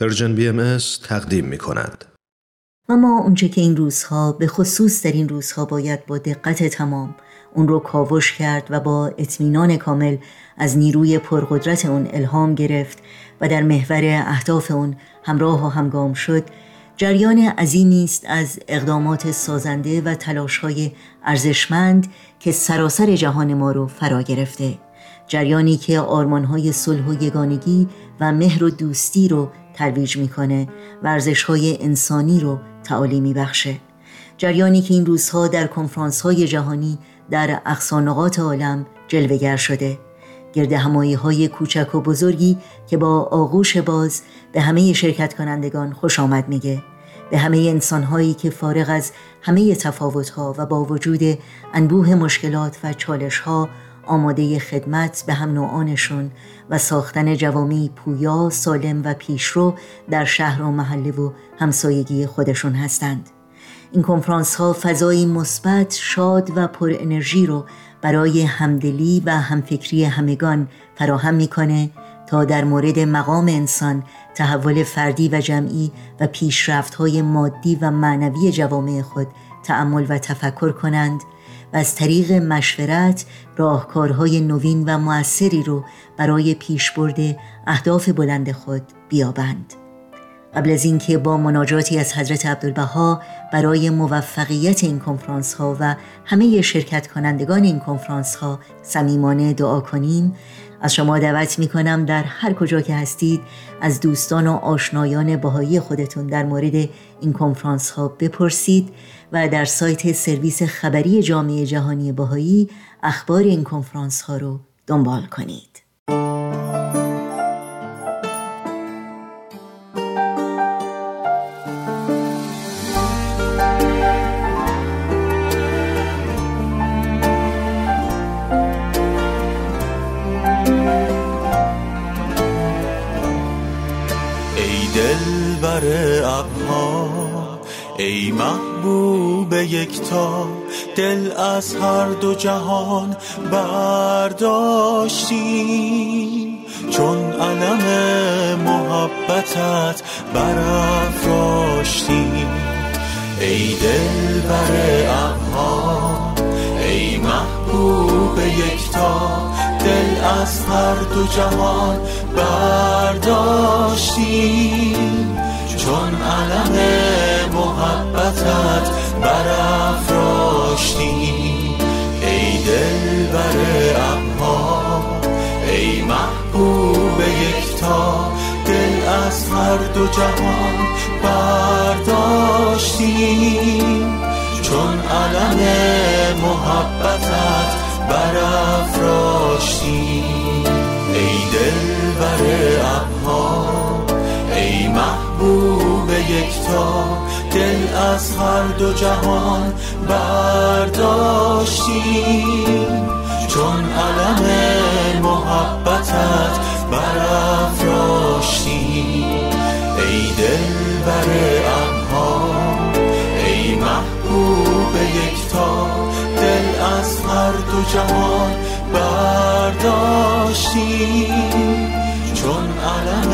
Persian BM تقدیم می کند. اما اونچه که این روزها به خصوص در این روزها باید با دقت تمام اون رو کاوش کرد و با اطمینان کامل از نیروی پرقدرت اون الهام گرفت و در محور اهداف اون همراه و همگام شد جریان عظیمی است از اقدامات سازنده و تلاشهای ارزشمند که سراسر جهان ما رو فرا گرفته جریانی که آرمانهای صلح و یگانگی و مهر و دوستی رو ترویج می‌کنه ورزش های انسانی رو تعالی میبخشه. جریانی که این روزها در کنفرانس های جهانی در اقصانقات عالم جلوگر شده. گرد همایی های کوچک و بزرگی که با آغوش باز به همه شرکت کنندگان خوش آمد میگه. به همه انسان هایی که فارغ از همه تفاوت ها و با وجود انبوه مشکلات و چالش ها آماده خدمت به هم نوعانشون و ساختن جوامی پویا، سالم و پیشرو در شهر و محله و همسایگی خودشون هستند. این کنفرانس ها فضایی مثبت، شاد و پر انرژی رو برای همدلی و همفکری همگان فراهم می‌کنه تا در مورد مقام انسان تحول فردی و جمعی و پیشرفت های مادی و معنوی جوامع خود تأمل و تفکر کنند و از طریق مشورت راهکارهای نوین و موثری رو برای پیشبرد اهداف بلند خود بیابند. قبل از اینکه با مناجاتی از حضرت عبدالبها برای موفقیت این کنفرانس ها و همه شرکت کنندگان این کنفرانس ها صمیمانه دعا کنیم از شما دعوت می کنم در هر کجا که هستید از دوستان و آشنایان باهایی خودتون در مورد این کنفرانس ها بپرسید و در سایت سرویس خبری جامعه جهانی باهایی اخبار این کنفرانس ها رو دنبال کنید. دلبر ابها ای محبوب یکتا دل از هر دو جهان برداشتیم چون علم محبتت برافراشتیم ای دلبر ابها ای محبوب یکتا دل از هر دو جهان برداشتیم محبتت برافراشتیم ای دل بر ابها ای محبوب یکتا دل از هر دو جهان برداشتیم چون علم محبتت برافراشتی. یکتا دل از هر دو جهان برداشتیم. چون علم محبتت برافراشتی ای دل بر ابها ای محبوب یکتا از هر دو جهان برداشتیم. چون علم